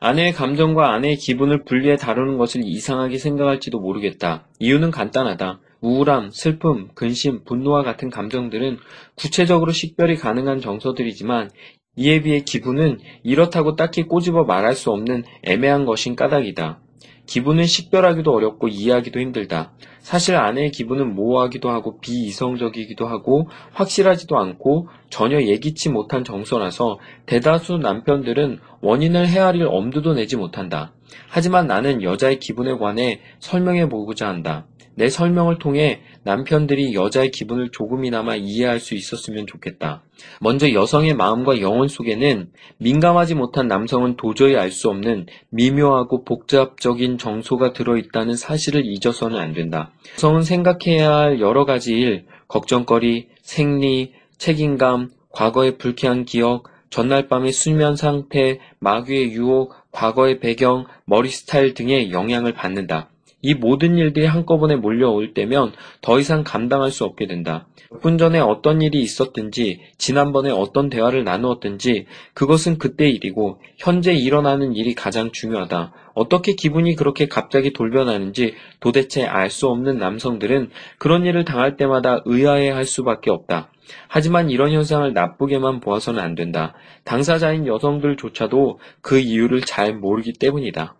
아내의 감정과 아내의 기분을 분리해 다루는 것을 이상하게 생각할지도 모르겠다. 이유는 간단하다. 우울함, 슬픔, 근심, 분노와 같은 감정들은 구체적으로 식별이 가능한 정서들이지만 이에 비해 기분은 이렇다고 딱히 꼬집어 말할 수 없는 애매한 것인 까닭이다. 기분은 식별하기도 어렵고 이해하기도 힘들다. 사실 아내의 기분은 모호하기도 하고 비이성적이기도 하고 확실하지도 않고 전혀 예기치 못한 정서라서 대다수 남편들은 원인을 헤아릴 엄두도 내지 못한다. 하지만 나는 여자의 기분에 관해 설명해 보고자 한다. 내 설명을 통해 남편들이 여자의 기분을 조금이나마 이해할 수 있었으면 좋겠다. 먼저 여성의 마음과 영혼 속에는 민감하지 못한 남성은 도저히 알 수 없는 미묘하고 복잡적인 정소가 들어있다는 사실을 잊어서는 안 된다. 여성은 생각해야 할 여러 가지 일, 걱정거리, 생리, 책임감, 과거의 불쾌한 기억, 전날 밤의 수면 상태, 마귀의 유혹, 과거의 배경, 머리 스타일 등의 영향을 받는다. 이 모든 일들이 한꺼번에 몰려올 때면 더 이상 감당할 수 없게 된다. 몇 분 전에 어떤 일이 있었든지, 지난번에 어떤 대화를 나누었든지, 그것은 그때 일이고, 현재 일어나는 일이 가장 중요하다. 어떻게 기분이 그렇게 갑자기 돌변하는지 도대체 알 수 없는 남성들은 그런 일을 당할 때마다 의아해 할 수밖에 없다. 하지만 이런 현상을 나쁘게만 보아서는 안 된다. 당사자인 여성들조차도 그 이유를 잘 모르기 때문이다.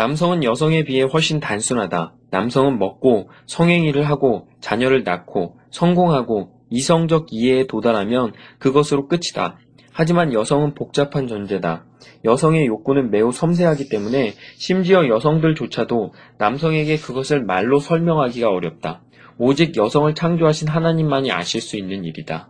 남성은 여성에 비해 훨씬 단순하다. 남성은 먹고 성행위를 하고 자녀를 낳고 성공하고 이성적 이해에 도달하면 그것으로 끝이다. 하지만 여성은 복잡한 존재다. 여성의 욕구는 매우 섬세하기 때문에 심지어 여성들조차도 남성에게 그것을 말로 설명하기가 어렵다. 오직 여성을 창조하신 하나님만이 아실 수 있는 일이다.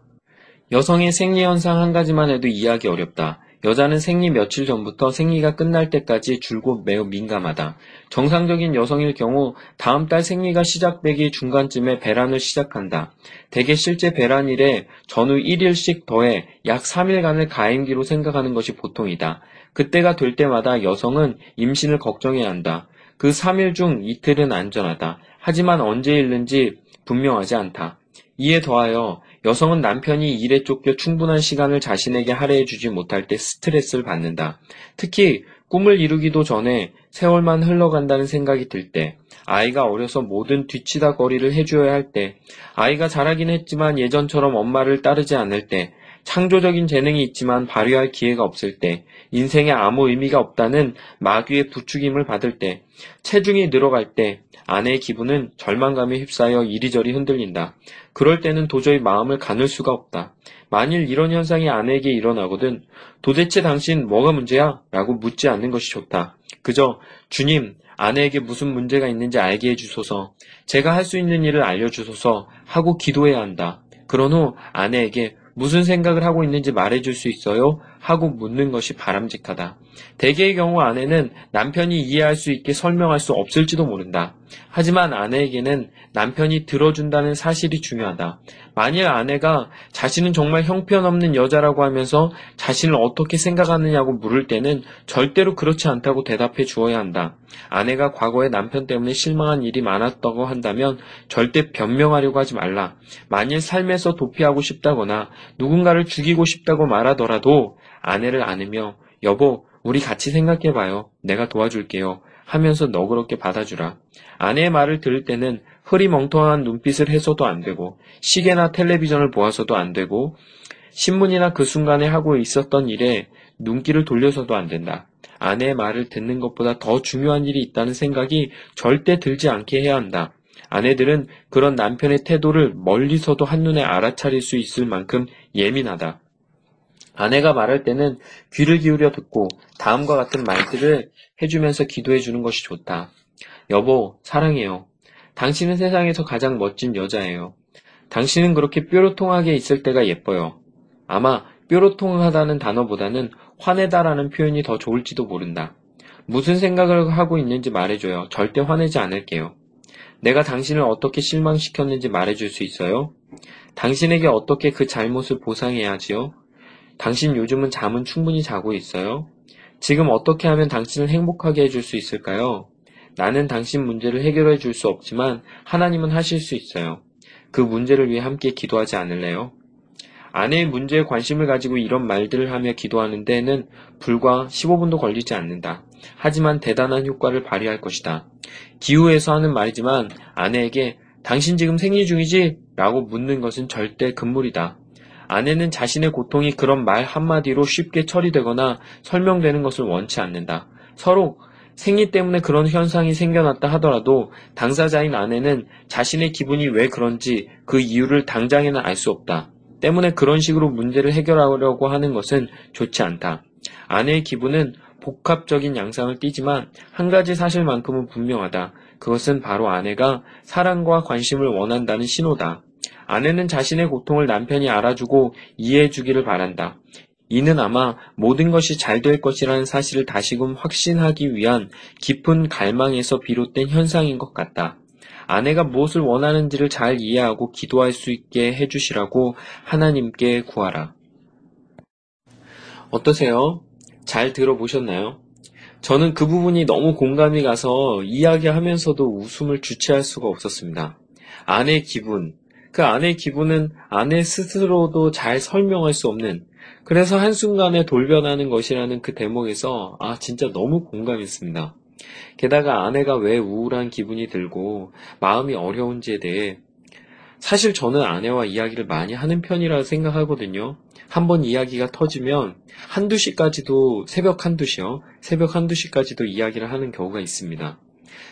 여성의 생리현상 한 가지만 해도 이해하기 어렵다. 여자는 생리 며칠 전부터 생리가 끝날 때까지 줄곧 매우 민감하다. 정상적인 여성일 경우 다음 달 생리가 시작되기 중간쯤에 배란을 시작한다. 대개 실제 배란일에 전후 1일씩 더해 약 3일간을 가임기로 생각하는 것이 보통이다. 그때가 될 때마다 여성은 임신을 걱정해야 한다. 그 3일 중 이틀은 안전하다. 하지만 언제 잃는지 분명하지 않다. 이에 더하여 여성은 남편이 일에 쫓겨 충분한 시간을 자신에게 할애해주지 못할 때 스트레스를 받는다. 특히 꿈을 이루기도 전에 세월만 흘러간다는 생각이 들 때, 아이가 어려서 모든 뒤치다 거리를 해줘야 할 때, 아이가 자라긴 했지만 예전처럼 엄마를 따르지 않을 때, 창조적인 재능이 있지만 발휘할 기회가 없을 때, 인생에 아무 의미가 없다는 마귀의 부추김을 받을 때, 체중이 늘어갈 때, 아내의 기분은 절망감에 휩싸여 이리저리 흔들린다. 그럴 때는 도저히 마음을 가눌 수가 없다. 만일 이런 현상이 아내에게 일어나거든 도대체 당신 뭐가 문제야? 라고 묻지 않는 것이 좋다. 그저 주님, 아내에게 무슨 문제가 있는지 알게 해주소서. 제가 할 수 있는 일을 알려주소서 하고 기도해야 한다. 그런 후 아내에게 무슨 생각을 하고 있는지 말해줄 수 있어요? 하고 묻는 것이 바람직하다. 대개의 경우 아내는 남편이 이해할 수 있게 설명할 수 없을지도 모른다. 하지만 아내에게는 남편이 들어준다는 사실이 중요하다. 만일 아내가 자신은 정말 형편없는 여자라고 하면서 자신을 어떻게 생각하느냐고 물을 때는 절대로 그렇지 않다고 대답해 주어야 한다. 아내가 과거에 남편 때문에 실망한 일이 많았다고 한다면 절대 변명하려고 하지 말라. 만일 삶에서 도피하고 싶다거나 누군가를 죽이고 싶다고 말하더라도 아내를 안으며 여보, 우리 같이 생각해봐요. 내가 도와줄게요. 하면서 너그럽게 받아주라. 아내의 말을 들을 때는 흐리멍텅한 눈빛을 해서도 안 되고, 시계나 텔레비전을 보아서도 안 되고, 신문이나 그 순간에 하고 있었던 일에 눈길을 돌려서도 안 된다. 아내의 말을 듣는 것보다 더 중요한 일이 있다는 생각이 절대 들지 않게 해야 한다. 아내들은 그런 남편의 태도를 멀리서도 한눈에 알아차릴 수 있을 만큼 예민하다. 아내가 말할 때는 귀를 기울여 듣고 다음과 같은 말들을 해주면서 기도해 주는 것이 좋다. 여보, 사랑해요. 당신은 세상에서 가장 멋진 여자예요. 당신은 그렇게 뾰로통하게 있을 때가 예뻐요. 아마 뾰로통하다는 단어보다는 화내다라는 표현이 더 좋을지도 모른다. 무슨 생각을 하고 있는지 말해줘요. 절대 화내지 않을게요. 내가 당신을 어떻게 실망시켰는지 말해줄 수 있어요? 당신에게 어떻게 그 잘못을 보상해야지요? 당신 요즘은 잠은 충분히 자고 있어요? 지금 어떻게 하면 당신을 행복하게 해줄 수 있을까요? 나는 당신 문제를 해결해 줄 수 없지만 하나님은 하실 수 있어요. 그 문제를 위해 함께 기도하지 않을래요? 아내의 문제에 관심을 가지고 이런 말들을 하며 기도하는 데에는 불과 15분도 걸리지 않는다. 하지만 대단한 효과를 발휘할 것이다. 기후에서 하는 말이지만 아내에게 당신 지금 생리 중이지? 라고 묻는 것은 절대 금물이다. 아내는 자신의 고통이 그런 말 한마디로 쉽게 처리되거나 설명되는 것을 원치 않는다. 서로 생리 때문에 그런 현상이 생겨났다 하더라도 당사자인 아내는 자신의 기분이 왜 그런지 그 이유를 당장에는 알 수 없다. 때문에 그런 식으로 문제를 해결하려고 하는 것은 좋지 않다. 아내의 기분은 복합적인 양상을 띠지만 한 가지 사실만큼은 분명하다. 그것은 바로 아내가 사랑과 관심을 원한다는 신호다. 아내는 자신의 고통을 남편이 알아주고 이해해주기를 바란다. 이는 아마 모든 것이 잘 될 것이라는 사실을 다시금 확신하기 위한 깊은 갈망에서 비롯된 현상인 것 같다. 아내가 무엇을 원하는지를 잘 이해하고 기도할 수 있게 해주시라고 하나님께 구하라. 어떠세요? 잘 들어보셨나요? 저는 그 부분이 너무 공감이 가서 이야기하면서도 웃음을 주체할 수가 없었습니다. 아내의 기분, 그 아내의 기분은 아내 스스로도 잘 설명할 수 없는 그래서 한순간에 돌변하는 것이라는 그 대목에서 아 진짜 너무 공감했습니다. 게다가 아내가 왜 우울한 기분이 들고 마음이 어려운지에 대해 사실 저는 아내와 이야기를 많이 하는 편이라 생각하거든요. 한번 이야기가 터지면 한두 시까지도 새벽 한두 시요. 새벽 한두 시까지도 이야기를 하는 경우가 있습니다.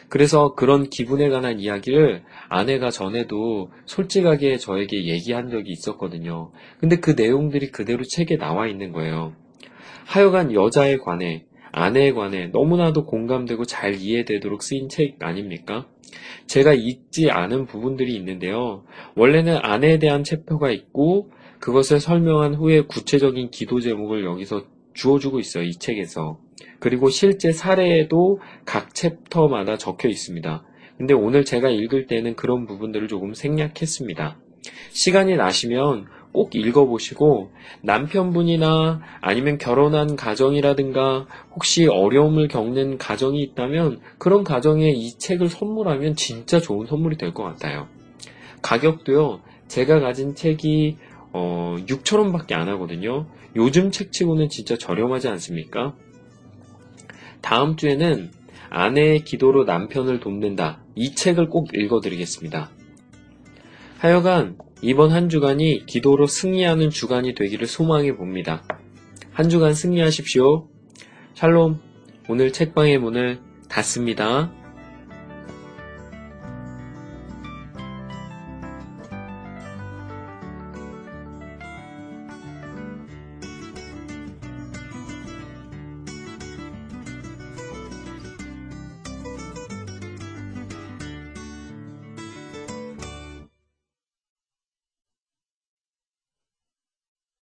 그래서 그런 기분에 관한 이야기를 아내가 전에도 솔직하게 저에게 얘기한 적이 있었거든요. 근데 그 내용들이 그대로 책에 나와 있는 거예요. 하여간 여자에 관해, 아내에 관해 너무나도 공감되고 잘 이해되도록 쓰인 책 아닙니까? 제가 읽지 않은 부분들이 있는데요. 원래는 아내에 대한 챕터가 있고 그것을 설명한 후에 구체적인 기도 제목을 여기서 주어주고 있어요. 이 책에서. 그리고 실제 사례에도 각 챕터마다 적혀 있습니다. 근데 오늘 제가 읽을 때는 그런 부분들을 조금 생략했습니다. 시간이 나시면 꼭 읽어보시고 남편분이나 아니면 결혼한 가정이라든가 혹시 어려움을 겪는 가정이 있다면 그런 가정에 이 책을 선물하면 진짜 좋은 선물이 될 것 같아요. 가격도요, 제가 가진 책이 어, 6천원밖에 안 하거든요. 요즘 책치고는 진짜 저렴하지 않습니까? 다음 주에는 아내의 기도로 남편을 돕는다. 이 책을 꼭 읽어드리겠습니다. 하여간 이번 한 주간이 기도로 승리하는 주간이 되기를 소망해 봅니다. 한 주간 승리하십시오. 샬롬. 오늘 책방의 문을 닫습니다.